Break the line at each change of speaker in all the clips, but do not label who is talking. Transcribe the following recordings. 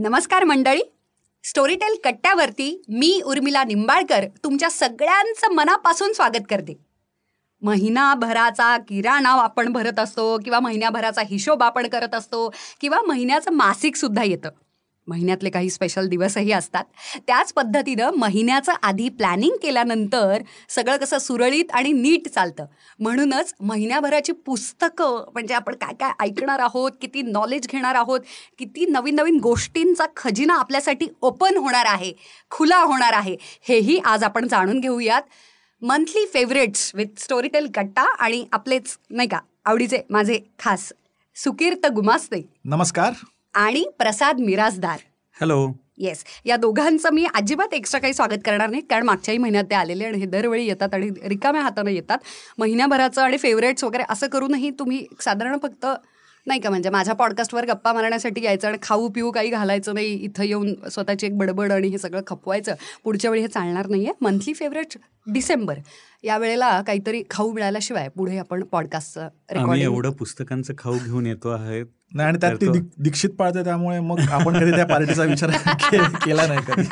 नमस्कार मंडळी. स्टोरीटेल कट्ट्यावरती मी उर्मिला निंबाळकर तुमच्या सगळ्यांचं मनापासून स्वागत करते. महिनाभराचा किराणा आपण भरत असतो किंवा महिन्याभराचा हिशोब आपण करत असतो किंवा महिन्याचं मासिक सुद्धा येतं. महिन्यातले काही स्पेशल दिवसही असतात. त्याच पद्धतीनं महिन्याचं आधी प्लॅनिंग केल्यानंतर सगळं कसं सुरळीत आणि नीट चालतं. म्हणूनच महिन्याभराची पुस्तकं म्हणजे आपण काय काय ऐकणार आहोत किती नॉलेज घेणार आहोत किती नवीन नवीन गोष्टींचा खजिना आपल्यासाठी ओपन होणार आहे खुला होणार आहे हेही आज आपण जाणून घेऊयात. मंथली फेवरेट्स विथ स्टोरीटेल कट्टा आणि आपलेच नाही का आवडीचे माझे खास सुकीर्त गुमास्ते.
नमस्कार.
आणि प्रसाद मिराजदार
हॅलो
येस या दोघांचं मी अजिबात एक्स्ट्रा काही स्वागत करणार नाही कारण मागच्याही महिन्यात ते आलेले आणि हे दरवेळी येतात आणि रिकाम्या हातानं येतात. महिन्याभराचं आणि फेवरेट्स वगैरे असं करूनही तुम्ही साधारण फक्त नाही का म्हणजे माझ्या पॉडकास्टवर गप्पा मारण्यासाठी यायचं आणि खाऊ पिऊ काही घालायचं नाही इथं येऊन स्वतःची एक बडबड आणि हे सगळं खपवायचं पुढच्या वेळी हे चालणार नाही आहे मंथली फेवरेट डिसेंबर. या वेळेला काहीतरी खाऊ मिळाल्याशिवाय पुढे आपण पॉडकास्टचं
एवढं पुस्तकांचं खाऊ घेऊन येतो आहे
नाही आणि त्यात ती दीक्षित पाळते त्यामुळे मग आपण कधी त्या पार्टीचा विचार केला नाही कधी.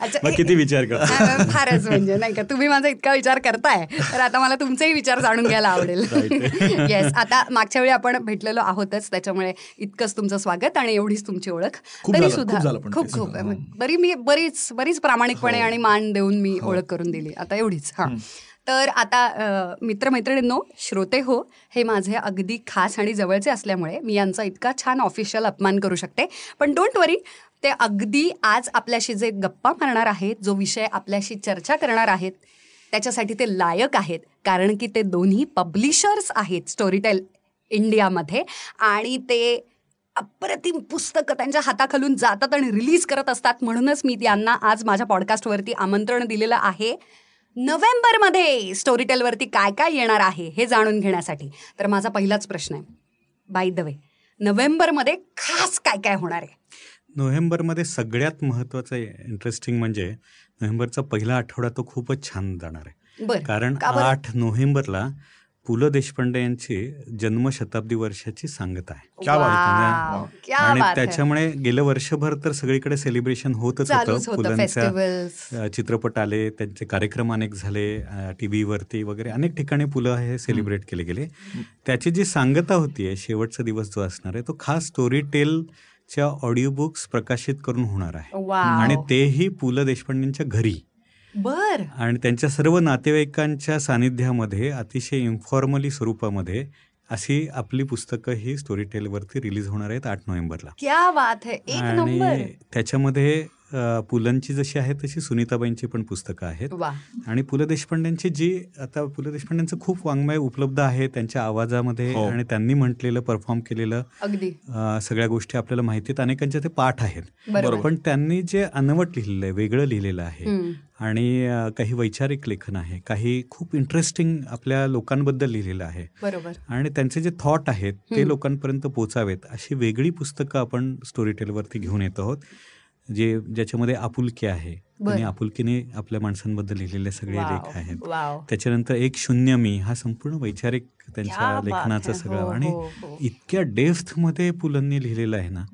अच्छा,
मग किती विचार कर
हा, फारच म्हणजे नाही का? तुम्ही माझा इतका विचार करताय तर आता मला तुमचेही विचार जाणून घ्यायला आवडेल. येस आता मागच्या वेळी आपण भेटलेलो आहोतच त्याच्यामुळे इतकंच तुमचं स्वागत आणि एवढीच तुमची ओळख. तरी सुद्धा
खूप
खूप. बरी मी बरीच बरीच प्रामाणिकपणे
हो.
आणि मान देऊन मी ओळख करून दिली. आता एवढीच हा. तर आता मित्रमैत्रिणींनो श्रोते हो हे माझे अगदी खास आणि जवळचे असल्यामुळे मी यांचा इतका छान ऑफिशियल अपमान करू शकते. पण डोंट वरी ते अगदी आज आपल्याशी जे गप्पा मारणार आहेत जो विषय आपल्याशी चर्चा करणार आहेत त्याच्यासाठी ते लायक आहेत. कारण की ते दोन्ही पब्लिशर्स आहेत स्टोरीटेल इंडियामध्ये आणि ते अप्रतिम पुस्तकं त्यांच्या हाताखालून जातात आणि रिलीज करत असतात. म्हणूनच मी त्यांना आज माझ्या पॉडकास्टवरती आमंत्रण दिलेलं आहे. नोव्हेंबरमध्ये स्टोरीटेलवरती काय काय येणार आहे हे जाणून घेण्यासाठी? तर माझा पहिलाच प्रश्न आहे. बाय द वे नोव्हेंबरमध्ये खास काय काय होणार आहे?
नोव्हेंबरमध्ये सगळ्यात महत्वाचं इंटरेस्टिंग म्हणजे नोव्हेंबरचा पहिला आठवडा तो खूपच छान जाणार आहे. कारण? आठ नोव्हेंबरला पु ल देशपांडे यांची जन्मशताब्दी वर्षाची सांगता आहे.
क्या बात आहे.
वाव, क्या
आणि. त्याच्यामुळे गेलं वर्षभर तर सगळीकडे सेलिब्रेशन होतच होतं. पुलंच्या चित्रपट आले त्यांचे कार्यक्रम अनेक झाले टी व्हीवरती वगैरे अनेक ठिकाणी पुलं हे सेलिब्रेट केले गेले. त्याची जी सांगता होती शेवटचा दिवस जो असणार आहे तो खास स्टोरी टेलच्या ऑडिओ बुक्स प्रकाशित करून होणार आहे. आणि तेही पु ल देशपांडेंच्या घरी.
बर.
आणि त्यांच्या सर्व नातेवाईकांच्या सानिध्यामध्ये अतिशय इन्फॉर्मली स्वरूपामध्ये अशी आपली पुस्तकं ही स्टोरी टेलवरती रिलीज होणार आहेत आठ नोव्हेंबरला.
क्या बात है. एक नंबर
आणि त्याच्यामध्ये पुलंची जशी आहे तशी सुनीताबाईंची पण पुस्तकं आहेत. आणि पु ल देशपांड्यांची जी आता पु ल देशपांड्यांचं खूप वाङ्मय उपलब्ध आहे त्यांच्या आवाजामध्ये
हो.
आणि त्यांनी म्हटलेलं परफॉर्म केलेलं सगळ्या गोष्टी आपल्याला माहिती आहेत. अनेकांचे ते पाठ आहेत.
बरोबर.
पण त्यांनी जे अनवट लिहिलेलं आहे वेगळं लिहिलेलं आहे. आणि काही वैचारिक लेखन आहे काही खूप इंटरेस्टिंग आपल्या लोकांबद्दल लिहिलेलं आहे.
बरोबर.
आणि त्यांचे जे थॉट आहेत ते. लोकांपर्यंत पोचावेत अशी वेगळी पुस्तकं आपण स्टोरी टेलवरती घेऊन येत आहोत. जे ज्याच्यामध्ये आपुलकी आहे. त्यांनी आपुलकीने आपल्या माणसांबद्दल लिहिलेले सगळे लेख आहेत. त्याच्यानंतर एक शून्य मी हा संपूर्ण वैचारिक त्यांच्या लेखनाचं. सगळं
हो,
आणि
हो, हो.
इतक्या डेप्थमध्ये पुलंनी लिहिलेलं आहे ना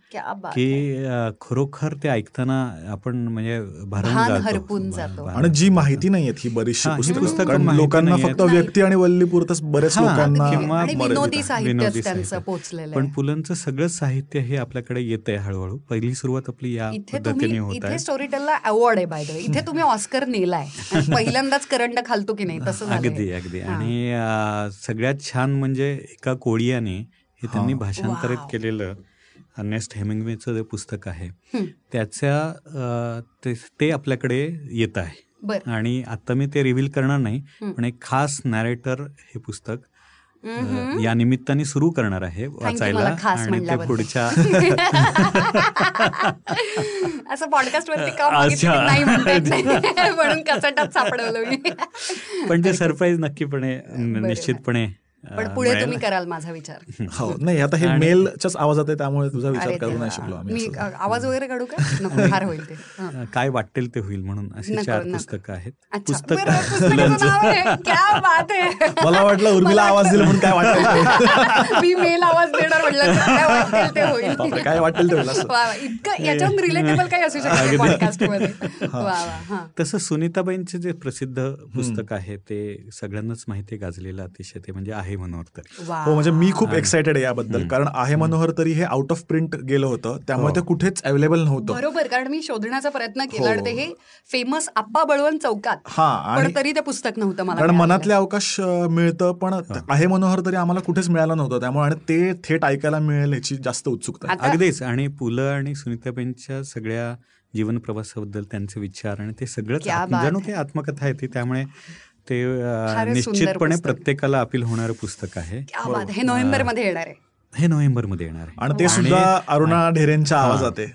की खरोखर ते ऐकताना आपण म्हणजे भारावून
भान
जातो.
हरपून
भा-
जातो.
भा-
आणि जी माहिती नाही ही बरीचशी पुस्तकं लोकांना. फक्त. व्यक्ती आणि वल्लीपुरतच बऱ्याच
हा,
लोकांना
विनोदी
साहित्य. पण पुलंचं सगळं साहित्य हे आपल्याकडे येत आहे हळूहळू पहिली सुरुवात आपली या
इथे
पद्धतीने
तुम्ही
होत
इथे
आहे
स्टोरीटेलला अवॉर्ड आहे बाय द वे इथे तुम्ही ऑस्कर नेलाय आणि पहिल्यांदाच करंड खालतो की नाही तसं.
अगदी अगदी. आणि अं, सगळ्यात छान म्हणजे एका कोळियाने हे त्यांनी. भाषांतरित. केलेलं अर्नेस्ट हेमिंग्वेचं जे पुस्तक आहे. त्याच्या ते- ते आपल्याकडे येत आहे आणि आता मी ते रिव्हील करणार नाही. पण एक खास नॅरेटर हे पुस्तक. या निमित्ताने सुरू करणार आहे वाचायला आणि ते. पुढच्या
असं पॉडकास्ट
पण ते सरप्राईज नक्कीपणे. निश्चितपणे
पण पुढे. तुम्ही कराल माझा विचार.
हो नाही आता हे मेलच्याच आवाजात आहे त्यामुळे तुझा विचार करू. नाही शकलो आम्ही
आवाज वगैरे काढू का? फार होईल ते.
काय वाटेल ते होईल म्हणून अशी चार. पुस्तकं आहेत.
अच्छा
पुस्तक
मला वाटलं उर्मिला आवाज दिला म्हणून काय वाटेल.
मी मेल आवाज देणार म्हटलं तर काय वाटेल ते होईल.
बापरे, काय वाटेल ते होईल असं.
वा वा. इतकं रिलेटेबल काही असू शकतं पॉडकास्टमध्ये वा वा
तसं सुनीताबाईंचे जे प्रसिद्ध पुस्तक आहे ते सगळ्यांनाच माहिती आहे गाजलेलं अतिशय ते. म्हणजे आहे मनोहर तरी.
वा.
हो म्हणजे मी खूप एक्सायटेड आहे याबद्दल. कारण आहे मनोहर तरी हे आउट ऑफ प्रिंट गेलं होतं. त्यामुळे ते कुठेच अवेलेबल नव्हतं.
बरोबर कारण मी शोधण्याचा प्रयत्न केला
हो.
आणि ते हे फेमस आप्पा बळवंत चौकात.
हा
पण
आणि
तरी ते पुस्तक नव्हतं मला
कारण. मनातले अवकाश मिळतं पण आहे मनोहर तरी आम्हाला कुठेच मिळालं नव्हतं. त्यामुळे आणि ते थेट ऐकायला मिळेल याची जास्त उत्सुकता
अगदीच. आणि पु ल आणि सुनीताबाईंच्या सगळ्या जीवन प्रवासाबद्दल त्यांचे विचार आणि ते सगळंच जणू
है.
काही आत्मकथा आहे ती. त्यामुळे ते निश्चितपणे. प्रत्येकाला अपील होणारं पुस्तक आहे.
क्या बात हे नोव्हेंबरमध्ये येणार आहे.
हे नोव्हेंबरमध्ये येणार आहे.
आणि ते सुद्धा अरुणा ढेरेंच्या आवाजात आहे.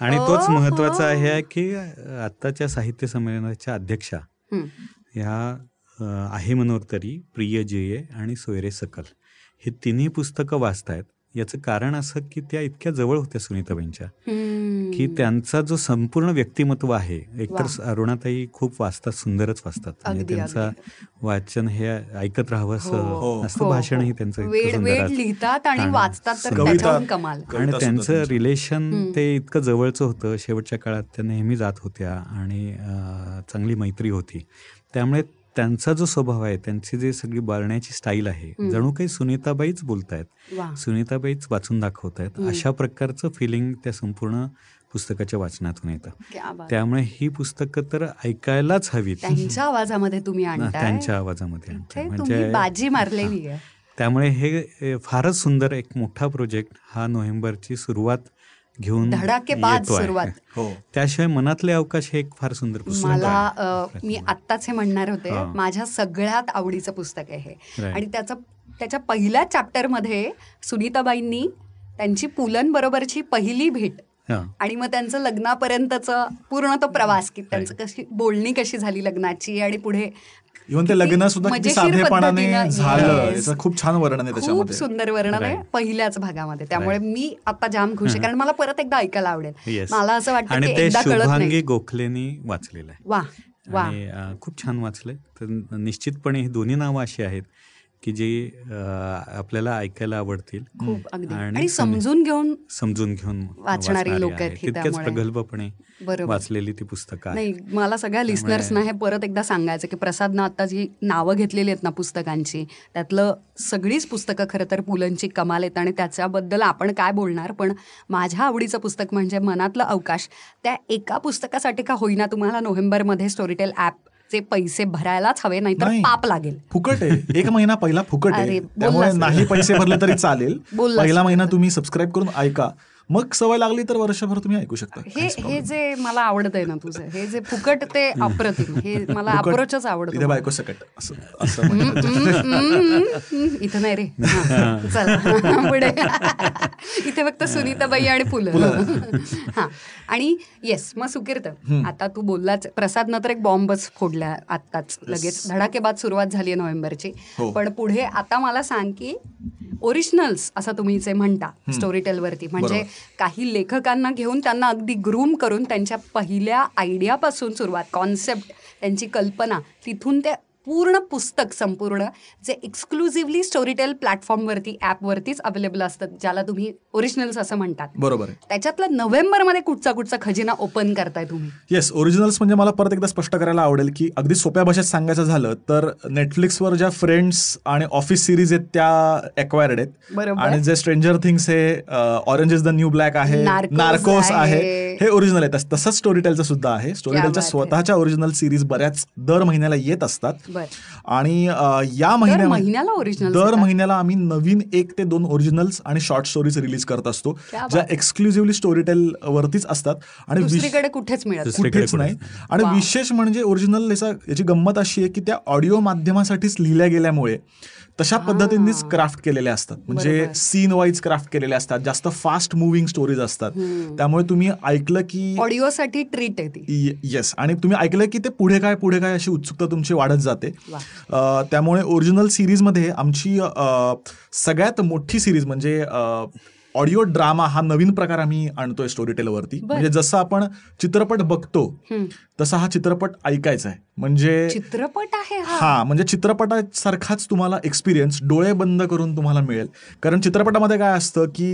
आणि तोच
हो,
महत्त्वाचा
हो.
आहे की अं, आत्ताच्या साहित्य संमेलनाच्या अध्यक्षा. ह्या आहे मनोहर तरी प्रिय जेये आणि सोयरे सकल. हे तिन्ही पुस्तकं वाचतायत. याचं कारण असं की त्या इतक्या जवळ होत्या सुनीताबाईंच्या. की त्यांचा जो संपूर्ण व्यक्तिमत्व आहे एकतर. अरुणाताई खूप वाचतात सुंदरच वाचतात म्हणजे
अगदी,
त्यांचं वाचन हे ऐकत राहावं
हो,
असं
हो,
भाषणही
हो.
त्यांचं इतकं
वेळ
सुंदर
वेळ
असतं.
लिहितात आणि
आणि
वाचतात
आणि त्यांचं
त्यांची.
रिलेशन. ते इतकं जवळचं होतं शेवटच्या काळात त्या नेहमी जात होत्या आणि चांगली मैत्री होती त्यामुळे त्यांचा जो स्वभाव आहे त्यांची जी सगळी बोलण्याची स्टाईल आहे. जणू काही सुनीताबाईच बोलतायत. सुनीताबाईच वाचून दाखवतायत. अशा प्रकारचं फिलिंग त्या संपूर्ण पुस्तकाच्या वाचनातून येतं. त्यामुळे ही पुस्तकं तर ऐकायलाच हवीत.
त्यांच्या आवाजामध्ये तुम्ही
त्यांच्या आवाजामध्ये
तुम्ही बाजी मारलेली आहे.
त्यामुळे हे फारच सुंदर एक मोठा प्रोजेक्ट हा नोव्हेंबरची सुरुवात घेऊन येतो आहे.
सुरुवात.
हो
त्याशिवाय मनातले अवकाश हे एक फार सुंदर पुस्तक
मला मी आत्ताच हे म्हणणार होते. माझ्या सगळ्यात आवडीचं पुस्तक आहे हे. आणि त्याचं त्याच्या पहिल्या चॅप्टरमध्ये सुनीताबाईंनी त्यांची पुलन बरोबरची पहिली भेट. आणि मग त्यांचं लग्नापर्यंतचं पूर्ण तो प्रवास की त्यांचं कशी बोलणी कशी झाली लग्नाची आणि पुढे
इव्हन ते लग्न सुद्धा साधेपणाने झालं. खूप छान वर्णन आहे
खूप सुंदर वर्णन आहे. पहिल्याच भागामध्ये. त्यामुळे मी आता जाम खुश आहे. कारण मला परत एकदा ऐकायला आवडेल. मला असं वाटतं की एकदा कळत नाही.
गोखलेनी वाचलेलं आहे.
वा वा.
खूप छान वाचलंय. तर निश्चितपणे ही दोन्ही नावं अशी आहेत. की जी आपल्याला ऐकायला आवडतील. आणि
समजून घेऊन
समजून घेऊन
वाचणारी लोकं आहेत.
तितक्याच. प्रगल्भपणे. वाचलेली ती पुस्तकं
नाही मला सगळ्या लिस्नर्सना हे परत एकदा सांगायचं की प्रसादनं आता जी नावं घेतलेली आहेत ना पुस्तकांची त्यातलं सगळीच पुस्तकं खरं तर पुलंची कमाल आहेत आणि त्याच्याबद्दल आपण काय बोलणार पण माझ्या आवडीचं पुस्तक म्हणजे मनातलं अवकाश. त्या एका पुस्तकासाठी का होईना तुम्हाला नोव्हेंबरमध्ये स्टोरीटेल चे पैसे भरायलाच हवे नाहीतर
नाही.
पाप लागेल
फुकट आहे एक महिना पहिला फुकट आहे त्यामुळे. नाही पैसे भरले तरी चालेल पहिला. महिना तुम्ही सबस्क्राईब करून ऐका मग सवय लागली तर वर्षभर तुम्ही ऐकू शकता.
हे हे जे मला आवडत आहे ना तुझं हे जे फुकट ते अप्रतिम हे मला अप्रोचच आवडतो
तिथे बायको सकट
इथं नाही रे. चला. पुढे. इथे फक्त सुनीताबाई आणि फुलं. हा. आणि येस मग सुकीर्त. आता तू बोललाच प्रसादनं तर एक बॉम्बच फोडला आत्ताच लगेच. धडाकेबाद सुरुवात झाली आहे नोव्हेंबरची.
हो.
पण पुढे आता मला सांग की ओरिजिनल्स असं तुम्ही जे म्हणता स्टोरी टेलवरती म्हणजे. काही लेखकांना घेऊन त्यांना अगदी ग्रूम करून त्यांच्या पहिल्या आयडियापासून सुरुवात कॉन्सेप्ट त्यांची कल्पना तिथून ते पूर्ण पुस्तक संपूर्ण जे एक्सक्लुझिव्हली स्टोरीटेल प्लॅटफॉर्मवरती ॲपवरतीच अवेलेबल असतात ज्याला तुम्ही ओरिजिनल्स असं म्हणतात.
बरोबर
त्याच्यातला नोव्हेंबरमध्ये कुठचा कुठचा खजिना ओपन करताय तुम्ही?
येस ओरिजिनल्स म्हणजे मला परत एकदा स्पष्ट करायला आवडेल की अगदी सोप्या भाषेत सांगायचं झालं तर नेटफ्लिक्सवर ज्या फ्रेंड्स आणि ऑफिस सिरीज आहेत त्या एक्वायर्ड आहेत. आणि जे स्ट्रेंजर थिंग्स हे Orange is the New Black आहे नार्कोस आहे. हे ओरिजिनल आहे. तस- तसंच स्टोरीटेलचं सुद्धा आहे. स्टोरीटेलच्या. स्वतःच्या ओरिजिनल सिरीज बऱ्याच दर महिन्याला येत असतात. आणि या महिन्यामध्ये
महिन्याला originals
दर? महिन्याला आम्ही नवीन एक ते दोन ओरिजिनल्स आणि शॉर्ट स्टोरीज रिलीज करत असतो ज्या. एक्सक्लुझिव्हली स्टोरीटेल वरतीच असतात आणि
कुठेच
कुठेच नाही आणि. विशेष म्हणजे ओरिजिनल याचा याची गंमत अशी आहे की त्या ऑडिओ माध्यमासाठीच लिहिल्या गेल्यामुळे तशा पद्धतीनेच क्राफ्ट केलेले असतात. म्हणजे. सीन वाईज क्राफ्ट केलेले असतात. जास्त फास्ट मुव्हिंग स्टोरीज असतात. त्यामुळे तुम्ही ऐकलं की
ऑडिओसाठी ट्रीट आहे
येस आणि तुम्ही ऐकलं की ते पुढे काय पुढे काय अशी उत्सुकता तुमची वाढत जाते. त्यामुळे ओरिजिनल सिरीजमध्ये आमची अ, सगळ्यात मोठी सिरीज म्हणजे ऑडिओ ड्रामा हा नवीन प्रकार आम्ही आणतोय स्टोरी टेलवरती म्हणजे जसं आपण चित्रपट बघतो. तसा हा चित्रपट ऐकायचा आहे म्हणजे
चित्रपट आहे हा.
म्हणजे चित्रपटासारखाच तुम्हाला एक्सपिरियन्स डोळे बंद करून तुम्हाला मिळेल. कारण चित्रपटामध्ये काय असतं की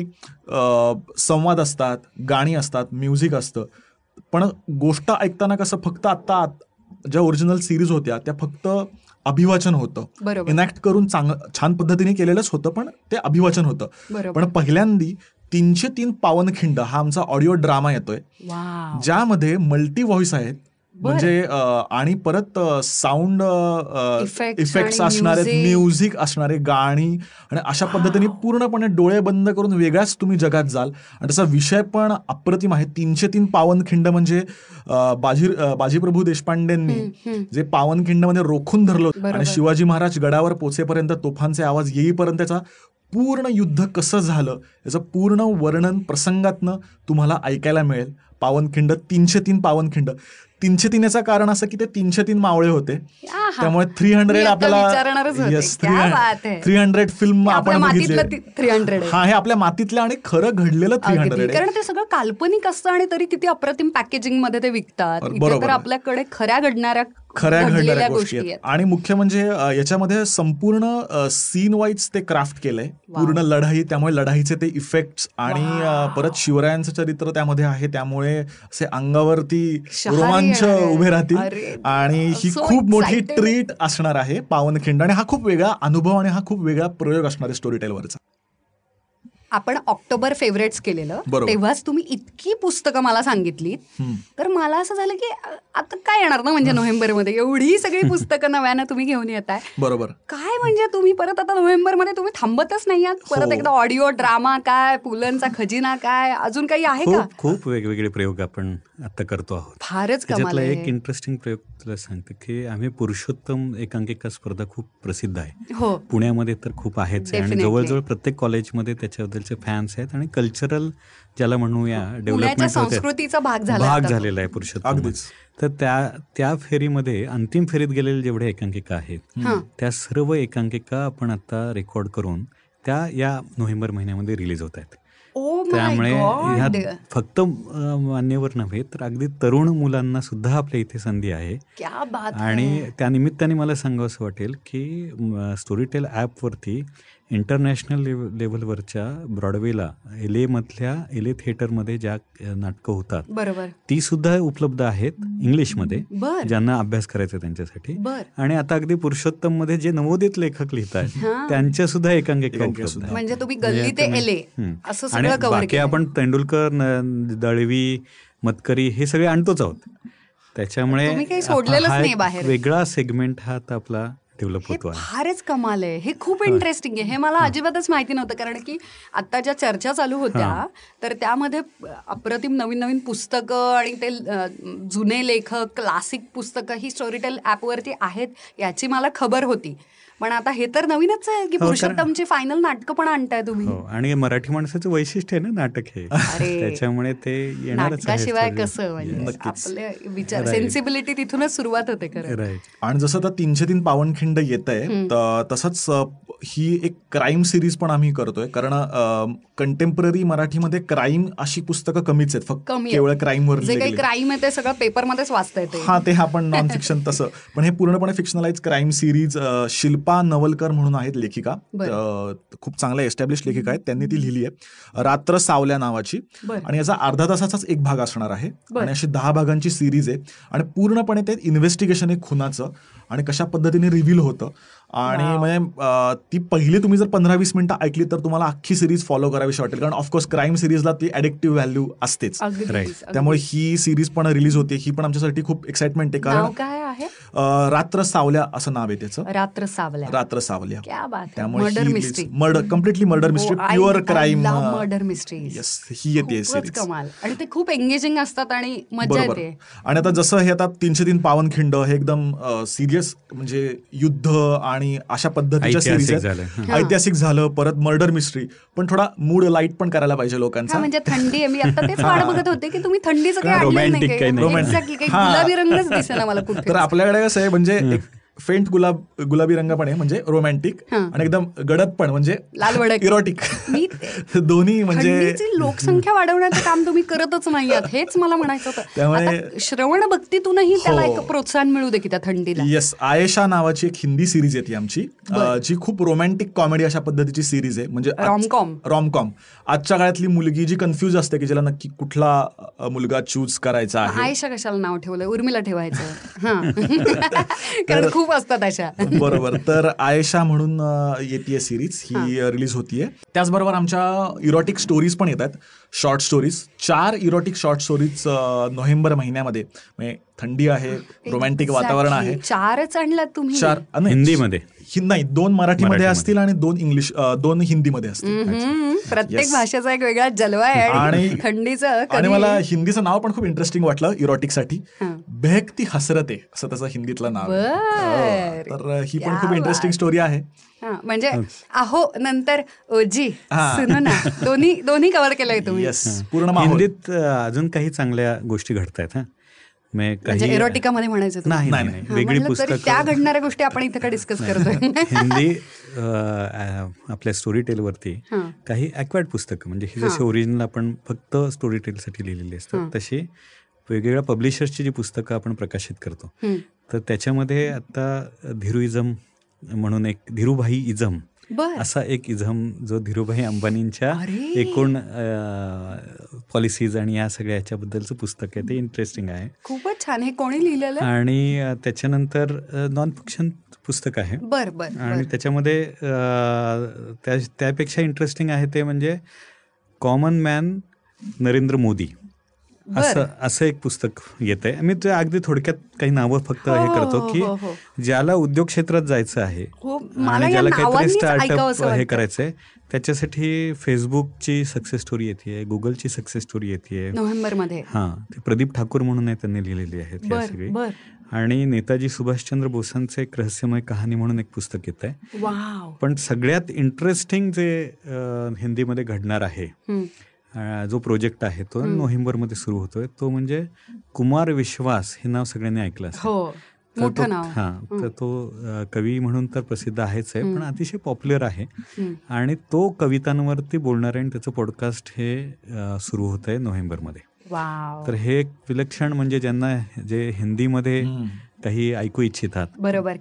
संवाद असतात गाणी असतात म्युझिक असतं. पण गोष्ट ऐकताना कसं फक्त आत्ता आत- ज्या ओरिजिनल सिरीज होत्या त्या फक्त अभिवाचन होतं. इनॅक्ट करून चांग छान पद्धतीने केलेलंच होतं पण ते अभिवाचन होतं. पण पहिल्यांदी तीनशे तीन पावनखिंड हा आमचा ऑडिओ ड्रामा येतोय. ज्यामध्ये मल्टी व्हॉइस आहेत. म्हणजे आणि परत साऊंड इफेक्ट्स असणारे. म्युझिक असणारे गाणी आणि अशा पद्धतीने पूर्णपणे डोळे बंद करून वेगळ्याच तुम्ही जगात जाल. आणि त्याचा विषय पण अप्रतिम आहे. तीनशे तीन पावनखिंड म्हणजे बाजी बाजीप्रभू देशपांडेंनी. जे पावनखिंडमध्ये रोखून धरलं. आणि शिवाजी महाराज गडावर पोचेपर्यंत तोफांचे आवाज येईपर्यंत त्याचा पूर्ण युद्ध कसं झालं याचं पूर्ण वर्णन प्रसंगातनं तुम्हाला ऐकायला मिळेल. पावनखिंड तीनशे तीन पावनखिंड. तीनशे तीन याचं कारण असं की ते तीनशे तीन मावळे होते. त्यामुळे थ्री हंड्रेड आपल्याला. थ्री हंड्रेड फिल्म आपण
थ्री हंड्रेड
हा हे आपल्या मातीतलं आणि खरं घडलेलं थ्री. हंड्रेड
कारण ते सगळं काल्पनिक असतं आणि तरी किती अप्रतिम पॅकेजिंगमध्ये ते विकतात
बरोबर.
आपल्याकडे खऱ्या घडणाऱ्या
खऱ्या
घडलेल्या
घडणाऱ्या गोष्टी आहेत. आणि मुख्य म्हणजे याच्यामध्ये संपूर्ण सीन वाईज ते क्राफ्ट केलंय. पूर्ण लढाई त्यामुळे लढाईचे ते इफेक्ट्स आणि परत शिवरायांचं चरित्र त्यामध्ये आहे. त्यामुळे असे अंगावरती रोमांच. उभे राहतील. आणि ही खूप मोठी. ट्रीट असणार आहे पावनखिंड. आणि हा खूप वेगळा अनुभव आणि हा खूप वेगळा प्रयोग असणार आहे स्टोरी टेलवरचा
आपण ऑक्टोबर फेवरेट्स केलेलं. तेव्हाच तुम्ही इतकी पुस्तकं मला सांगितलीत.
हम्म.
तर मला असं झालं की आता काय येणार ना म्हणजे नोव्हेंबरमध्ये? एवढी सगळी पुस्तकं नव्यानं तुम्ही घेऊन येत आहे
बरोबर.
काय म्हणजे तुम्ही परत आता नोव्हेंबरमध्ये तुम्ही थांबतच नाही आहात परत
हो.
एकदा ऑडिओ ड्रामा काय पुलंचा खजिना काय अजून काही आहे का?
खूप वेगवेगळे प्रयोग आपण आता करतो आहोत.
फारच
एक इंटरेस्टिंग प्रयोग तुला सांगते की आम्ही पुरुषोत्तम एकांकिका स्पर्धा खूप प्रसिद्ध आहे.
हो.
पुण्यामध्ये तर खूप आहेच आहे आणि. जवळजवळ प्रत्येक कॉलेजमध्ये त्याच्याबद्दलचे फॅन्स आहेत आणि कल्चरल ज्याला म्हणूया डेव्हलपमेंट
संस्कृतीचा भाग झाला
भाग. झालेला आहे पुरुषोत्तम
अगदीच.
तर त्या त्या फेरीमध्ये अंतिम फेरीत गेलेले जेवढे एकांकिका आहेत
हां.
त्या सर्व एकांकिका आपण आता रेकॉर्ड करून त्या या नोव्हेंबर महिन्यामध्ये रिलीज होत आहेत
ओ माय
त्यामुळे
गॉड
ह्यात फक्त मान्यवर नव्हे तर अगदी तरुण मुलांना सुद्धा आपल्या इथे संधी आहे
क्या बात है.
आणि त्या निमित्ताने मला सांगावं असं वाटेल की स्टोरीटेल ॲपवरती इंटरनॅशनल लेव लेवलवरच्या ब्रॉडवेला एल मधल्या एल ए थिएटरमध्ये ज्या नाटकं होतात
बरोबर
ती सुद्धा उपलब्ध आहेत इंग्लिशमध्ये
बर
ज्यांना अभ्यास करायचा त्यांच्यासाठी
बर
आणि आता अगदी पुरुषोत्तममध्ये जे नवोदित लेखक लिहित आहेत
हां.
त्यांच्या सुद्धा एकांकिका उपलब्ध.
म्हणजे तुम्ही गल्ली
म्हणजे
ते
तुम्ही-
एले
हम्म.
असं
आणि
सगळं कव्हर
बाकी आपण तेंडुलकर दळवी मतकरी हे सगळे आणतोच आहोत त्याच्यामुळे
तुम्ही काही सोडलेलंच
हा
नाही
एक
बाहेर.
वेगळा सेगमेंट हा आता आपला डेव्हलप
हे
होतो
फारच कमाल आहे. हे खूप इंटरेस्टिंग आहे. हे मला अजिबातच माहिती नव्हतं कारण की आता ज्या चर्चा चालू होत्या तर त्यामध्ये अप्रतिम नवीन नवीन पुस्तकं आणि ते जुने लेखक क्लासिक पुस्तकं ही स्टोरीटेल ॲपवरती आहेत याची मला खबर होती. पण आता हे तर नवीनच आहे की
कारण-
पुरुषोत्तमची फायनल नाटकं पण आणताय तुम्ही.
हो आणि मराठी माणसाचं वैशिष्ट्य आहे ना नाटक हे.
अरे.
त्याच्यामुळे ते येणारच आहे
नाटकाशिवाय. कसं म्हणजे? विचार. सेन्सिबिलिटी तिथूनच सुरुवात होते खरं.
आणि जसं आता तीनशे तीन पावनखिंड येत आहे तसंच ही एक क्राईम सिरीज पण आम्ही करतोय. कारण कंटेम्पररी मराठीमध्ये क्राईम अशी पुस्तकं कमीच आहेत. फक्त. केवळ क्राईमवर
जे काही क्राईम आहे ते सगळं पेपरमध्येच वाचता येते
हा ते आपण नॉन फिक्शन तसं. पण हे पूर्णपणे fictionalise crime series Shilpa Navalkar म्हणून आहेत लेखिका. खूप चांगल्या एस्टॅब्लिश लेखिका आहेत. त्यांनी ती लिहिली आहे. रात्र सावल्या नावाची. आणि याचा अर्धा तासाचाच एक भाग असणार आहे. आणि अशी दहा भागांची सिरीज आहे. आणि पूर्णपणे ते इन्व्हेस्टिगेशन आहे खुनाचं आणि कशा पद्धतीने रिव्हील होतं. आणि म्हणजे ती पहिली तुम्ही जर पंधरा वीस मिनिटं ऐकली तर तुम्हाला अख्खी सिरीज फॉलो करावीशी वाटेल. कारण ऑफकोर्स क्राईम सिरीजला ती ॲडिक्टिव्ह व्हॅल्यू असतेच.
अगदीच.
त्यामुळे ही सिरीज पण रिलीज होते. ही पण आमच्यासाठी खूप एक्साइटमेंट आहे.
नाव
कारण रात्र सावल्या असं नाव आहे त्याचं.
रात्र सावल्या.
रात्र सावल्या. त्यामुळे
murder mystery
murder completely murder mystery pure crime
murder mystery
yes ही येते सिरीज
आणि ते खूप एंगेजिंग असतात आणि मजा येते.
आणि आता जसं हे आता तीनशे तीन पावनखिंड हे एकदम सिरियस म्हणजे युद्ध आणि अशा पद्धतीच्या
ऐतिहासिक
सिरीज ऐतिहासिक झालं परत मर्डर मिस्ट्री पण थोडा मूड लाइट पण करायला पाहिजे लोकांचा.
म्हणजे थंडी आहे. मी आता तेच वाट बघत होते की तुम्ही थंडीचं काही नाही. कुठे
तर आपल्याकडे कसं आहे म्हणजे एक फेंट गुलाब गुलाबी रंग पण आहे म्हणजे रोमॅन्टिक. आणि एकदम गडद पण म्हणजे. इरोटिक दोन्ही म्हणजे
लोकसंख्या वाढवण्याचं काम तुम्ही करतच नाही हेच मला म्हणायचं होतं.
त्यामुळे-
श्रवण भक्तीतूनही त्याला
हो.
एक प्रोत्साहन मिळू दे की त्या थंडीला.
येस आयेशा नावाची एक हिंदी सिरीज येते आमची जी खूप रोमॅन्टिक कॉमेडी अशा पद्धतीची सिरीज आहे म्हणजे
Rom-com.
रॉमकॉम आजच्या काळातली मुलगी जी कन्फ्युज असते की जिला नक्की कुठला मुलगा चूज करायचा आहे.
आयशा कशाला नाव ठेवलंय? उर्मिला ठेवायचं. कारण खूप असतात अशा.
बरोबर. तर आयशा म्हणून येते सिरीज ही रिलीज होतीये. त्याचबरोबर आमच्या इरोटिक स्टोरीज पण येतात शॉर्ट स्टोरीज चार इरोटिक शॉर्ट स्टोरीज नोव्हेंबर महिन्यामध्ये. म्हणजे थंडी आहे रोमॅन्टिक वातावरण आहे.
चारच आणलात तुम्ही.
चार
हिंदीमध्ये.
नाही दोन मराठीमध्ये. असतील आणि दोन इंग्लिश दोन हिंदीमध्ये असतील
प्रत्येक
Yes.
भाषेचा एक वेगळा जलवा आहे आणि थंडीचं
आणि मला हिंदीचं नाव पण खूप इंटरेस्टिंग वाटलं इरोटिकसाठी
हा.
बेहकती हसरते असं त्याचं हिंदीतलं नाव. हो, तर ही पण खूप इंटरेस्टिंग. स्टोरी आहे
हा, म्हणजे आहो नंतर ओजी
हा.
सुनो ना दोन्ही दोन्ही कव्हर केलंय तुम्ही
येस पूर्ण.
हिंदीत अजून काही चांगल्या गोष्टी घडतायत हा
म्हणजे
काही
एरोटिकामध्ये म्हणायचं तुम्ही?
नाही नाही
नाही,
नाही. वेगळी
तरी त्या
पुस्तकं
घडणाऱ्या गोष्टी आपण इथं का डिस्कस करतोय
हिंदी आपल्या स्टोरी टेलवरती
हा.
काही ॲक्वार्ड पुस्तकं म्हणजे ही जशी ओरिजिनल आपण फक्त स्टोरी टेलसाठी लिहिलेली असतात तशी वेगवेगळ्या पब्लिशर्सची जी पुस्तकं आपण प्रकाशित करतो. तर त्याच्यामध्ये आता धीरुइझम म्हणून एक धीरुभाई इझम असा एक इझम जो धीरुभाई अंबानींच्या. एकूण पॉलिसीज आणि या सगळ्या याच्याबद्दलचं पुस्तक आहे ते इंटरेस्टिंग आहे
खूपच छान हे कोणी लिहिलेलं
आणि त्याच्यानंतर नॉन फिक्शन पुस्तक आहे
बर बर
आणि. त्याच्यामध्ये त्यापेक्षा इंटरेस्टिंग आहे ते म्हणजे कॉमन मॅन नरेंद्र मोदी. असं असं एक पुस्तक येत आहे मी ते अगदी थोडक्यात काही नावं फक्त हे
हो,
करतो
हो,
की
हो.
ज्याला उद्योग क्षेत्रात जायचं आहे आणि ज्याला काहीतरी स्टार्टअप हे. करायचंय त्याच्यासाठी फेसबुकची सक्सेस स्टोरी येते गुगलची सक्सेस स्टोरी येते
नोव्हेंबरमध्ये
हा ते प्रदीप ठाकूर म्हणून आहे त्यांनी लिहिलेली
बर
सगळी. आणि नेताजी सुभाषचंद्र बोसांचं एक रहस्यमय कहाणी म्हणून एक पुस्तक येत आहे पण सगळ्यात इंटरेस्टिंग जे हिंदीमध्ये घडणार आहे जो प्रोजेक्ट आहे तो नोव्हेंबरमध्ये सुरू होतोय. तो म्हणजे कुमार विश्वास हे नाव सगळ्यांनी ऐकलं असेल.
हो
तर तो- हा तर तो कवी म्हणून तर प्रसिद्ध आहेच आहे पण अतिशय पॉप्युलर आहे. आणि तो कवितांवरती बोलणार आहे आणि त्याचं पॉडकास्ट हे सुरू होत आहे नोव्हेंबरमध्ये.
वाव.
तर हे एक विलक्षण म्हणजे ज्यांना जे हिंदीमध्ये काही ऐकू इच्छितात
बरोबर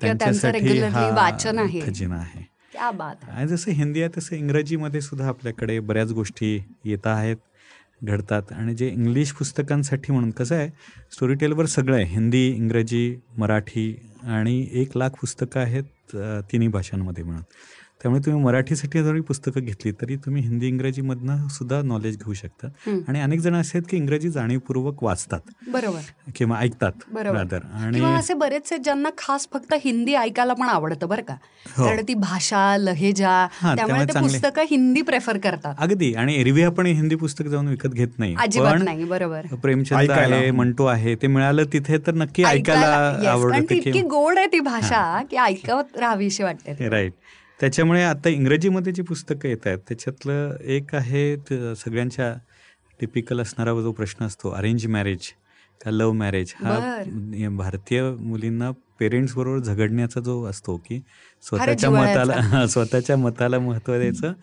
वाचन आहे.
खजिना आहे.
क्या बात
आणि जसं हिंदी आहे तसं इंग्रजीमध्ये सुद्धा आपल्याकडे बऱ्याच गोष्टी येत आहेत घडतात. आणि जे इंग्लिश पुस्तकांसाठी म्हणून कसं आहे स्टोरी टेलवर सगळं आहे. हिंदी इंग्रजी मराठी आणि एक लाख पुस्तकं आहेत तिन्ही भाषांमध्ये म्हणून त्यामुळे तुम्ही मराठीसाठी जरी पुस्तकं घेतली तरी तुम्ही हिंदी इंग्रजीमधनं सुद्धा नॉलेज घेऊ शकतात
हम्म.
आणि अनेक जण असे आहेत की इंग्रजी जाणीवपूर्वक वाचतात.
बरोबर.
किंवा ऐकतात
बरोबर.
आणि
असे बरेच आहेत ज्यांना खास फक्त हिंदी ऐकायला पण आवडतं बरं का.
हो.
कारण ती भाषा लहेजा त्यामुळे. पुस्तकं हिंदी प्रेफर करतात.
अगदी. आणि एरवी आपण हिंदी पुस्तक जाऊन विकत घेत नाही.
अजिबात
पण
नाही बरोबर.
प्रेमचंद. आहे मंटो आहे ते मिळालं तिथे तर नक्की ऐकायला आवडतं
इतकी गोड आहे ती भाषा की ऐकवत राहावीशी वाटते.
राईट त्याच्यामुळे आता इंग्रजीमध्ये जी पुस्तकं येत आहेत त्याच्यातलं एक आहे सगळ्यांच्या टिपिकल असणारा जो प्रश्न असतो अरेंज मॅरेज का लव्ह मॅरेज हा. भारतीय मुलींना पेरेंट्स बरोबर झगडण्याचा जो असतो की स्वतःच्या. मताला स्वतःच्या मताला महत्त्व द्यायचं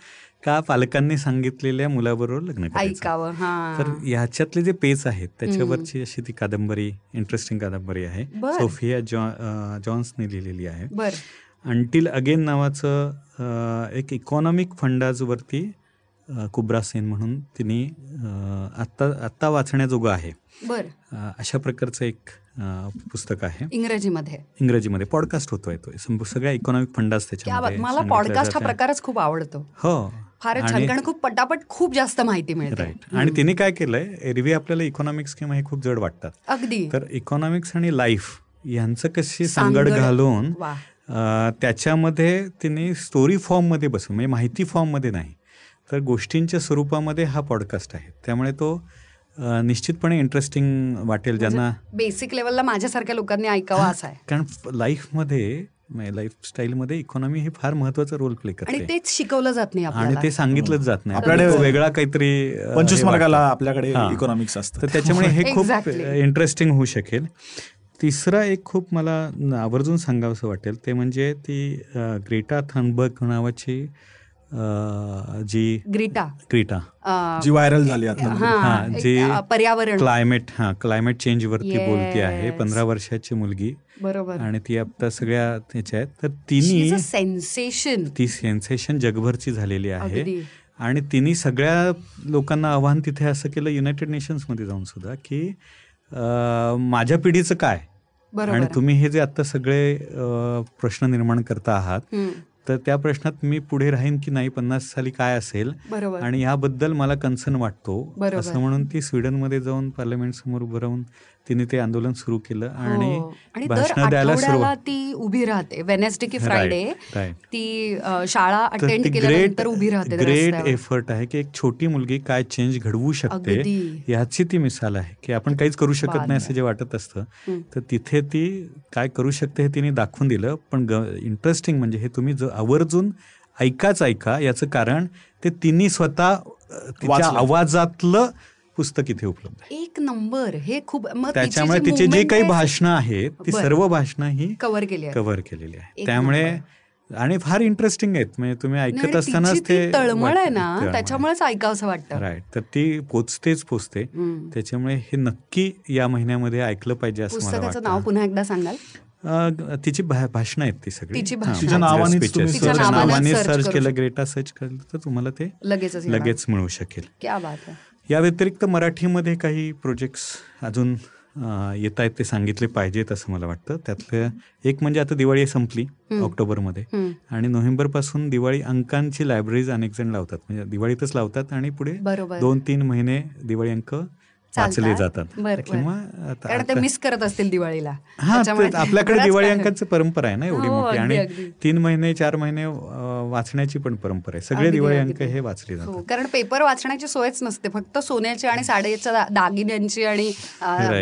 का पालकांनी सांगितलेल्या मुलाबरोबर लग्न करायचं तर ह्याच्यातले जे पेज आहेत त्याच्यावरची अशी ती कादंबरी इंटरेस्टिंग कादंबरी आहे. सोफिया जॉन्सने लिहिलेली आहे अंटिल अगेन नावाचं एक इकॉनॉमिक फंडाजवरती कुब्रा सेन म्हणून तिने आत्ता आत्ता वाचण्याजोगं आहे.
बर.
अशा प्रकारचं एक पुस्तक आहे.
इंग्रजीमध्ये.
इंग्रजीमध्ये. पॉडकास्ट होतोय तो. सगळ्या इकॉनॉमिक फंडाज त्याच्यामध्ये
मला पॉडकास्ट हा. प्रकारच खूप आवडतो.
हो.
फारच छान कारण खूप पटापट खूप जास्त माहिती मिळते.
राईट आणि तिने काय केलंय एरवी आपल्याला इकॉनॉमिक्स किंवा हे खूप जड वाटतात.
अगदी.
तर इकॉनॉमिक्स आणि लाईफ यांचं कशी सांगड. घालून त्याच्यामध्ये तिने स्टोरी फॉर्ममध्ये बसून म्हणजे माहिती फॉर्ममध्ये नाही तर गोष्टींच्या स्वरूपामध्ये हा पॉडकास्ट आहे. त्यामुळे तो निश्चितपणे इंटरेस्टिंग वाटेल ज्यांना
बेसिक लेवलला माझ्यासारख्या लोकांनी ऐकावा असा आहे.
कारण लाईफमध्ये लाईफस्टाईलमध्ये इकॉनॉमी हे फार महत्त्वाचा रोल प्ले
आणि
करते.
तेच शिकवलं जात नाही
आणि ते सांगितलंच जात नाही.
आपल्याकडे
वेगळा काहीतरी
पंचवीस
वाटतं.
आपल्याकडे. इकॉनॉमिक्स असतं.
तर त्याच्यामुळे हे खूप. इंटरेस्टिंग होऊ शकेल. तिसरा एक खूप मला आवर्जून सांगावंसं वाटेल ते म्हणजे ती ग्रेटा थनबर्ग नावाची जी
ग्रीटा.
ग्रेटा.
जी व्हायरल झाली आता
हा,
हा, जे
पर्यावरण.
क्लायमेट हा क्लायमेट चेंज वरती. बोलती आहे पंधरा वर्षाची मुलगी.
बरोबर.
आणि ती आता सगळ्या त्याच्या आहेत. तर तिने
सेन्सेशन
ती सेन्सेशन जगभरची झालेली आहे. आणि तिने सगळ्या लोकांना आव्हान तिथे असं केलं युनायटेड नेशन्समध्ये जाऊन सुद्धा की माझ्या पिढीचं काय? आणि तुम्ही हे जे आता सगळे प्रश्न निर्माण करता आहात तर त्या प्रश्नात मी पुढे राहीन की नाही पन्नास साली काय असेल? आणि याबद्दल मला कन्सर्न वाटतो. असं म्हणून ती स्वीडनमध्ये जाऊन पार्लमेंट समोर उभं राहून तिने ते आंदोलन सुरू केलं आणि
हो. आणि दर
भाषणं द्यायला
आठवड्याला
सुरुवात
ती उभी राहते वेनेसडे की फ्रायडे. ती शाळा अटेंड केल्यानंतर उभी राहते
ग्रेट. एफर्ट आहे की एक छोटी मुलगी काय चेंज घडवू शकते. याची ती मिसाल आहे की आपण काहीच करू शकत नाही असं जे वाटत असतं. तर तिथे ती काय करू शकते हे तिने दाखवून दिलं पण इंटरेस्टिंग म्हणजे हे तुम्ही जो आवर्जून ऐकाच ऐका याचं कारण ते तिने स्वतः तिच्या. आवाजातलं पुस्तक इथे उपलब्ध आहे
एक नंबर हे खूप
त्याच्यामुळे
जी
तिचे जे काही भाषणं आहेत ती. सर्व भाषणं ही
कव्हर केली आहे
कव्हर केलेली आहे त्यामुळे. आणि फार इंटरेस्टिंग आहेत म्हणजे तुम्ही ऐकत असतानाच ते
तळमळ आहे ना. त्याच्यामुळेच ऐकावं असं वाटतं
राईट तर ती पोचतेच पोचते. त्याच्यामुळे हे नक्की या महिन्यामध्ये ऐकलं पाहिजे असं मला
पुस्तकाचं नाव पुन्हा एकदा सांगाल
तिची भाषणं आहेत ती सगळी.
तिच्या
नावाने
सर्च केलं. ग्रेटा सर्च केलं तर तुम्हाला ते. लगेच मिळू शकेल
क्या बात आहे
या व्यतिरिक्त मराठीमध्ये काही प्रोजेक्ट्स अजून येत आहेत ते सांगितले पाहिजेत असं मला वाटतं त्यातलं एक म्हणजे आता दिवाळी संपली ऑक्टोबरमध्ये. आणि नोव्हेंबरपासून दिवाळी अंकांची लायब्ररीज अनेक जण लावतात म्हणजे दिवाळीतच लावतात आणि पुढे. दोन तीन महिने दिवाळी अंक वाचले. जातात. किंवा
कारण ते मिस करत असतील दिवाळीला
हा आपल्याकडे दिवाळी अंकांची परंपरा आहे ना एवढी
हो,
मोठी आणि. तीन महिने चार महिने वाचण्याची पण परंपरा आहे सगळे दिवाळी. अंक हे वाचले जातात
हो कारण पेपर वाचण्याची सोयच नसते फक्त सोन्याची आणि साडेच्या दागिन्यांची आणि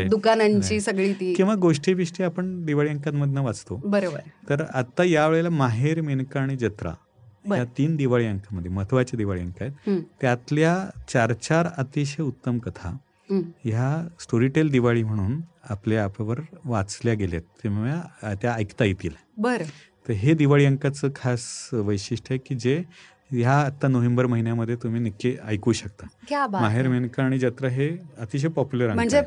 दुकानांची. सगळी ती
किंवा गोष्टी बिष्टी आपण दिवाळी अंकांमधनं वाचतो
बरोबर
तर आता यावेळेला माहेर मेनका आणि जत्रा. या तीन दिवाळी अंकामध्ये महत्त्वाचे दिवाळी अंक आहेत त्यातल्या चार चार अतिशय उत्तम कथा. ह्या स्टोरीटेल दिवाळी म्हणून आपल्या ॲपवर वाचल्या गेल्यात त्यामुळे त्या ऐकता येतील.
बरं.
तर हे दिवाळी अंकाचं खास वैशिष्ट्य आहे की जे ह्या आता नोव्हेंबर महिन्यामध्ये तुम्ही नक्की ऐकू शकता.
क्या बात
माहेर. मेनका आणि जत्रा हे अतिशय पॉप्युलर
म्हणजे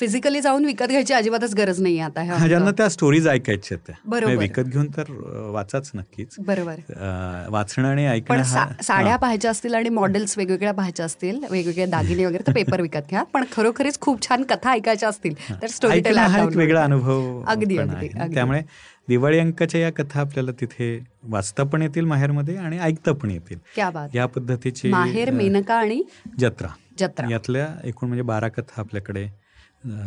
फिजिकली जाऊन विकत घ्यायची अजिबातच गरज नाही आता
ज्यांना. त्या स्टोरीज ऐकायच्या त्या.
बरोबर.
विकत घेऊन तर वाचाच नक्कीच.
बरोबर.
वाचणं आणि ऐकणं
साड्या. पाहायच्या असतील आणि मॉडेल्स वेगवेगळ्या पाहायच्या असतील वेगवेगळे दागिने वगैरे तर पेपर विकत घ्या. पण खरोखरीच खूप छान कथा ऐकायच्या असतील तर स्टोरी
हा एक वेगळा अनुभव
अगदी, अगदी.
त्यामुळे दिवाळी अंकाच्या या कथा आपल्याला तिथे वाचता पण येतील माहेरमध्ये आणि ऐकता पण येतील. या पद्धतीची
माहेर मेनका आणि
जत्रा.
जत्रा.
यातल्या एकूण म्हणजे बारा कथा आपल्याकडे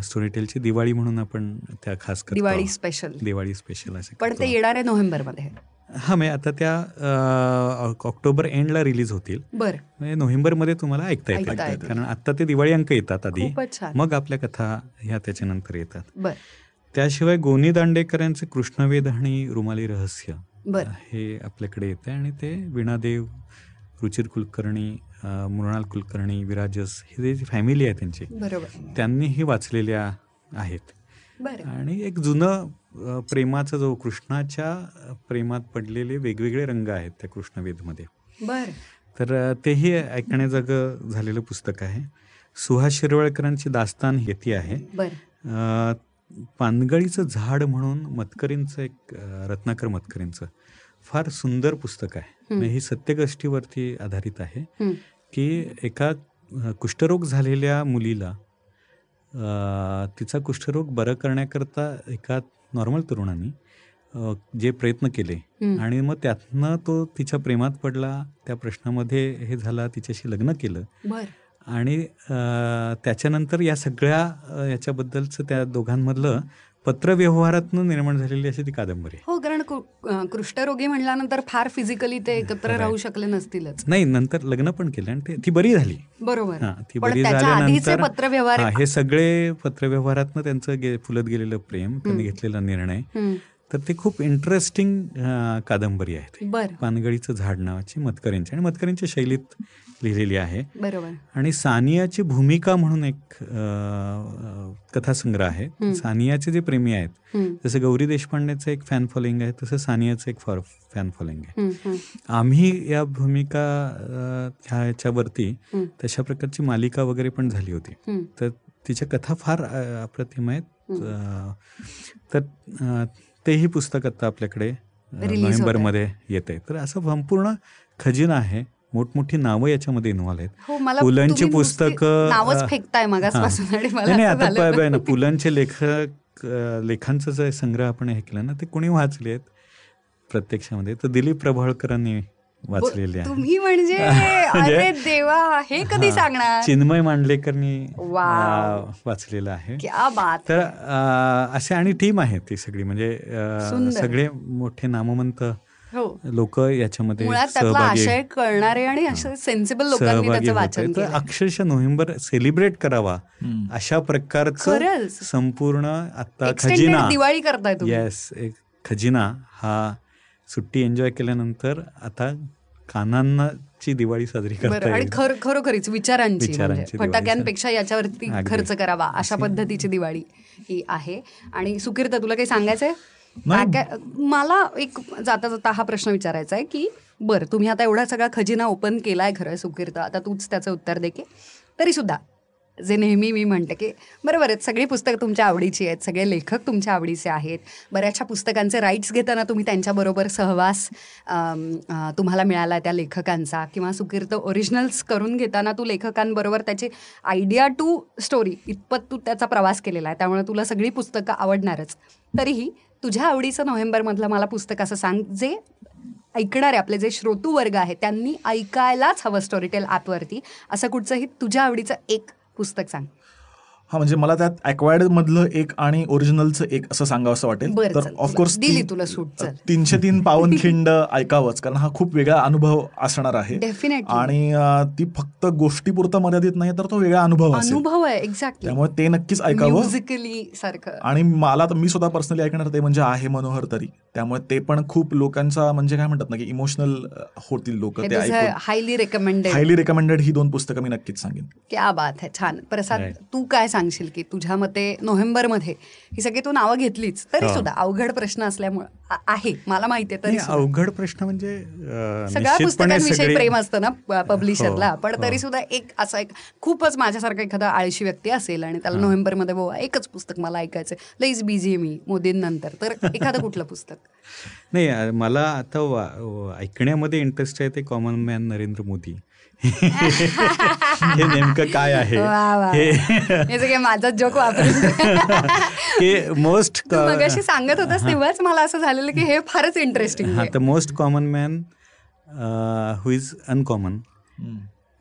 स्टोरीटेलची दिवाळी म्हणून आपण त्या खास करतो.
दिवाळी. स्पेशल
दिवाळी स्पेशल असे
पण. ते येणार आहे नोव्हेंबरमध्ये.
हा म्हणजे आता त्या ऑक्टोबर एंडला रिलीज होतील.
बर.
म्हणजे नोव्हेंबरमध्ये तुम्हाला ऐकता येतात. कारण आता ते दिवाळी अंक येतात आधी. मग आपल्या कथा ह्या त्याच्यानंतर येतात. त्याशिवाय गोनी दांडेकरांचे कृष्णवेध आणि रुमाली रहस्य
बर.
हे आपल्याकडे येते आणि ते विणादेव रुचिर कुलकर्णी मृणाल कुलकर्णी विराजस हे जे फॅमिली आहे त्यांची
बरोबर.
त्यांनीही वाचलेल्या आहेत. आणि एक जुनं प्रेमाचा जो कृष्णाच्या प्रेमात पडलेले वेगवेगळे रंग आहेत त्या कृष्णवेधमध्ये
बर.
तर तेही ऐकण्याजोगं झालेलं पुस्तक आहे. सुहास शिरवळकरांची दास्तान येते आहे. पानगळीचं झाड म्हणून मतकरींचं एक रत्नाकर मतकरींचं. फार सुंदर पुस्तक आहे म्हणजे ही सत्यगोष्टीवरती आधारित आहे. की एका कुष्ठरोग झालेल्या मुलीला तिचा कुष्ठरोग बरं करण्याकरता एका नॉर्मल तरुणाने जे प्रयत्न केले. आणि मग त्यातनं तो तिच्या प्रेमात पडला त्या प्रश्नामध्ये हे झाला तिच्याशी लग्न केलं आणि त्याच्यानंतर या सगळ्या याच्याबद्दलचं त्या दोघांमधलं पत्रव्यवहारातनं निर्माण झालेली अशी ती कादंबरी
हो कारण कुष्ठरोगी म्हणल्यानंतर फार फिजिकली ते एकत्र राहू शकले नसतीलच.
नाही नंतर लग्न पण केलं आणि ते बरी झाली.
बरोबर.
ती बरी झाल्यानंतर
पत्रव्यवहार
हा, सगळे पत्रव्यवहारातनं त्यांचं फुलत गेलेलं प्रेम त्यांनी घेतलेला निर्णय. तर ते खूप इंटरेस्टिंग कादंबरी आहे पानगळीचं झाड नावाची मतकरींची. आणि मतकरींच्या शैलीत लिहिलेली आहे.
बरोबर.
आणि सानियाची भूमिका म्हणून एक कथासंग्रह आहे. सानियाचे जे प्रेमी आहेत. जसं गौरी देशपांडेचं एक फॅन फॉलोइंग आहे तसं सानियाचं एक फॉर फॅन फॉलोइंग आहे. आम्ही या भूमिका ह्याच्यावरती. तशा प्रकारची मालिका वगैरे पण झाली होती. तर तिच्या कथा फार अप्रतिम आहेत. तर तेही पुस्तक आता आपल्याकडे. नोव्हेंबरमध्ये येत आहे तर असं संपूर्ण खजिना आहे. मोठमोठी नावं याच्यामध्ये इन्व्हॉल्व आहेत.
हो
पुलंची
नुसती
पुस्तकं,
फेकताय
नाही आता ना पुलंचे लेखक लेखांचा जे संग्रह आपण हे केला ना ते कोणी वाचले आहेत प्रत्यक्षामध्ये. तर दिलीप प्रभाळकरांनी वाचलेले आहे.
तुम्ही म्हणजे
म्हणजे-
अरे देवा हे कधी. सांगणार?
चिन्मय मांडलेकरनी वाचलेलं आहे.
क्या बात.
तर असे आणि टीम आहे ती सगळी. म्हणजे. सगळे मोठे नामवंत
हो.
लोक याच्यामध्ये
आशय कळणारे आणि असे सेन्सिबल लोकांनी
सहभागी
त्याचं
होत
वाचन
आहे. तर
केलं
अक्षरशः नोव्हेंबर सेलिब्रेट करावा. अशा प्रकारचं. संपूर्ण आता खजिना.
दिवाळी करताय तुम्ही.
येस एक खजिना हा सुट्टी एन्जॉय केल्यानंतर आता कानांची दिवाळी साजरी करता
आणि खर खरोखरीच विचारांची म्हणजे. फटाक्यांपेक्षा याच्यावरती. खर्च करावा अशा पद्धतीची दिवाळी ही आहे. आणि सुकीर्त तुला काही सांगायचंय? मला एक जाता जाता हा प्रश्न विचारायचा आहे की बरं तुम्ही आता एवढा सगळा खजिना ओपन केलाय खरं सुकीर्त. आता तूच त्याचं उत्तर दे की. तरी सुद्धा जे नेहमी मी म्हणते की बरोबर आहेत सगळी पुस्तकं तुमच्या आवडीची आहेत सगळे लेखक तुमच्या आवडीचे आहेत. बऱ्याचशा पुस्तकांचे राईट्स घेताना तुम्ही त्यांच्याबरोबर सहवास तुम्हाला मिळाला त्या लेखकांचा किंवा सुकीर्त ओरिजिनल्स करून घेताना तू लेखकांबरोबर त्याची आयडिया टू स्टोरी इतपत तू त्याचा प्रवास केलेला आहे. त्यामुळे तुला सगळी पुस्तकं आवडणारच. तरीही तुझ्या आवडीचं नोव्हेंबरमधलं मला पुस्तक असं सांग जे ऐकणारे आपले जे श्रोतू वर्ग आहेत त्यांनी ऐकायलाच हवं स्टोरीटेल ॲपवरती असं कुठचंही तुझ्या आवडीचं एक पुस्तक सांग.
हा म्हणजे मला त्यात अक्वायर्ड मधलं एक आणि ओरिजिनलचं एक असं सांगावं असं वाटेल. तर ऑफकोर्स
दिली तुला सूट.
तीनशे तीन पावनखिंड ऐकावंच कारण हा खूप वेगळा अनुभव असणार आहे. आणि ती फक्त गोष्टीपुरतं मर्यादित नाही तर तो वेगळा अनुभव
अनुभव आहे एक्झॅक्टली
त्यामुळे ते नक्कीच ऐकावं.
म्युझिकली सारखं.
आणि मला तर मी स्वतः पर्सनली ऐकणार ते म्हणजे आहे मनोहर तरी. त्यामुळे ते पण खूप लोकांचा म्हणजे काय म्हणतात ना की इमोशनल होतील लोक
हे
ते
हायली रेकमेंडेड
हायली रेकमेंडेड ही दोन पुस्तकं मी नक्कीच सांगेन.
क्या बात आहे छान. प्रसाद. तू काय सांगशील की तुझ्या मते नोव्हेंबरमध्ये ही सगळी तू नावं घेतलीच तरी. सुद्धा अवघड प्रश्न असल्यामुळे आहे. मला माहिती आहे तरी.
अवघड प्रश्न म्हणजे
सगळ्या पुस्तकांविषयी प्रेम असतं ना पब्लिशरला
हो,
पण
हो.
तरी सुद्धा एक असा एक खूपच माझ्यासारखा एखादा आळशी व्यक्ती असेल आणि त्याला नोव्हेंबरमध्ये बाबा एकच पुस्तक मला ऐकायचं लईच बिझी मी मोदींनंतर. तर एखादं कुठलं पुस्तक?
नाही मला आता ऐकण्यामध्ये इंटरेस्ट आहे ते कॉमन मॅन नरेंद्र मोदी. हे नेमकं काय आहे. हे
माझा जोक वापरून
हे मोस्ट
मगाशी सांगत होतास तेव्हाच मला असं झालेलं की हे फारच इंटरेस्टिंग
हा the most common man who is uncommon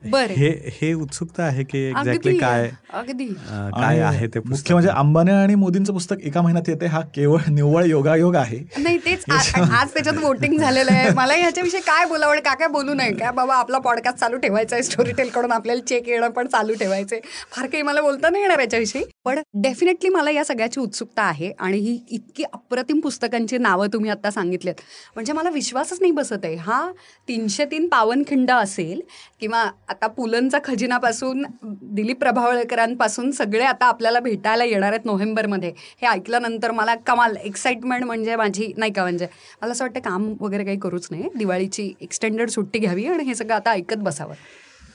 बरं.
हे हे उत्सुकता आहे की एक्झॅक्टली काय
अगदी.
काय आहे ते
मुख्य म्हणजे अंबानी आणि मोदींचं पुस्तक एका महिन्यात येते हा केवळ निव्वळ योगायोग आहे.
नाही तेच आज त्याच्यात वोटिंग झालेलं आहे. मला ह्याच्याविषयी काय बोलावं आणि काय काय बोलू नये? काय बाबा आपला पॉडकास्ट चालू ठेवायचा आहे स्टोरी टेल कडून आपल्याला चेक येणं पण चालू ठेवायचंय. फार काही मला बोलता नाही येणार याच्याविषयी. पण डेफिनेटली मला या सगळ्याची उत्सुकता आहे आणि ही इतकी अप्रतिम पुस्तकांची नावं तुम्ही आता सांगितलेत. म्हणजे मला विश्वासच नाही बसत आहे. हा तीनशे तीन पावनखिंड असेल किंवा आता पुलंचा खजिनापासून दिलीप प्रभावळकरांपासून सगळे आता आपल्याला भेटायला येणार आहेत नोव्हेंबरमध्ये. हे ऐकल्यानंतर मला कमाल एक्साइटमेंट म्हणजे माझी नाही का म्हणजे? मला असं वाटतं काम वगैरे काही करूच नाही दिवाळीची एक्सटेंडेड सुट्टी घ्यावी आणि हे सगळं आता ऐकत बसावं.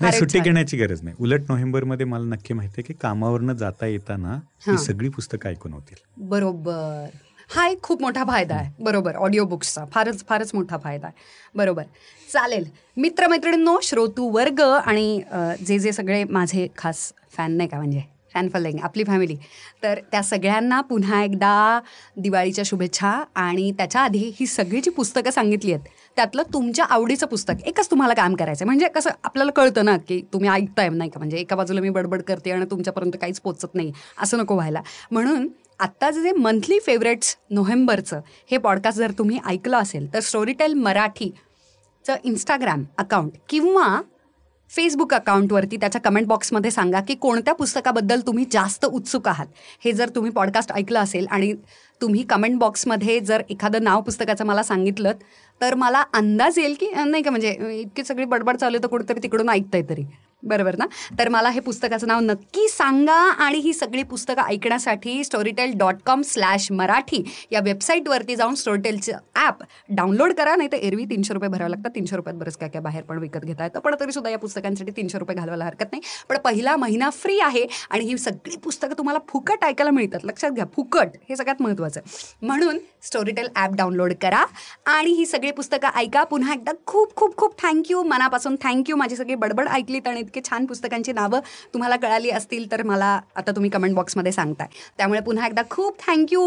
नाही सुट्टी. घेण्याची गरज नाही. उलट नोव्हेंबरमध्ये मला नक्की माहिती आहे की कामावरनं जाता येताना
हां.
सगळी पुस्तकं ऐकून होतील.
बरोबर. हा एक खूप मोठा फायदा आहे. बरोबर ऑडिओ बुक्सचा फारच फारच मोठा फायदा आहे. बरोबर. चालेल. मित्रमैत्रिणींनो श्रोतू वर्ग आणि जे जे सगळे माझे खास फॅन नाही का म्हणजे फॅन फॉलोईंग आपली फॅमिली तर त्या सगळ्यांना पुन्हा एकदा दिवाळीच्या शुभेच्छा आणि त्याच्या आधी ही सगळी जी पुस्तकं सांगितली आहेत त्यातलं तुमच्या आवडीचं पुस्तक एकच तुम्हाला काम करायचं आहे म्हणजे कसं आपल्याला कळतं ना की तुम्ही ऐकताय नाही का? म्हणजे एका बाजूला मी बडबड करते आणि तुमच्यापर्यंत काहीच पोचत नाही. असं नको व्हायला. म्हणून आत्ताचं जे मंथली फेवरेट्स नोव्हेंबरचं हे पॉडकास्ट जर तुम्ही ऐकलं असेल तर स्टोरीटेल मराठीचं इंस्टाग्राम अकाउंट किंवा फेसबुक अकाउंटवरती त्याच्या कमेंट बॉक्समध्ये सांगा की कोणत्या पुस्तकाबद्दल तुम्ही जास्त उत्सुक आहात? हे जर तुम्ही पॉडकास्ट ऐकलं असेल आणि तुम्ही कमेंट बॉक्समध्ये जर एखादं नाव पुस्तकाचं मला सांगितलं तर मला अंदाज येईल की नाही का म्हणजे इतकी सगळी बडबड चालू तर कुठेतरी तिकडून ऐकतंय तरी. बरोबर ना? तर मला हे पुस्तकाचं नाव नक्की सांगा आणि ही सगळी पुस्तकं ऐकण्यासाठी Storytel dot com slash Marathi या वेबसाईटवरती जाऊन स्टोरीटेलचं ॲप डाउनलोड करा. नाही तर एरवी तीनशे रुपये भरावे लागतात. तीनशे रुपयात बरंच काय काय बाहेर पण विकत घेता येतं. पण तरीसुद्धा या पुस्तकांसाठी तीनशे रुपये घालवायला हरकत नाही. पण पहिला महिना फ्री आहे आणि ही सगळी पुस्तकं तुम्हाला फुकट ऐकायला मिळतात. लक्षात घ्या फुकट. हे सगळ्यात महत्त्वाचं म्हणून स्टोरीटेल ॲप डाउनलोड करा आणि ही सगळी पुस्तकं ऐका. पुन्हा एकदा खूप खूप खूप थँक्यू मनापासून थँक्यू माझी सगळी बडबड ऐकलीत आणि इतके छान पुस्तकांची नावं तुम्हाला कळाली असतील तर मला आता तुम्ही कमेंट बॉक्समध्ये सांगताय. त्यामुळे पुन्हा एकदा खूप थँक्यू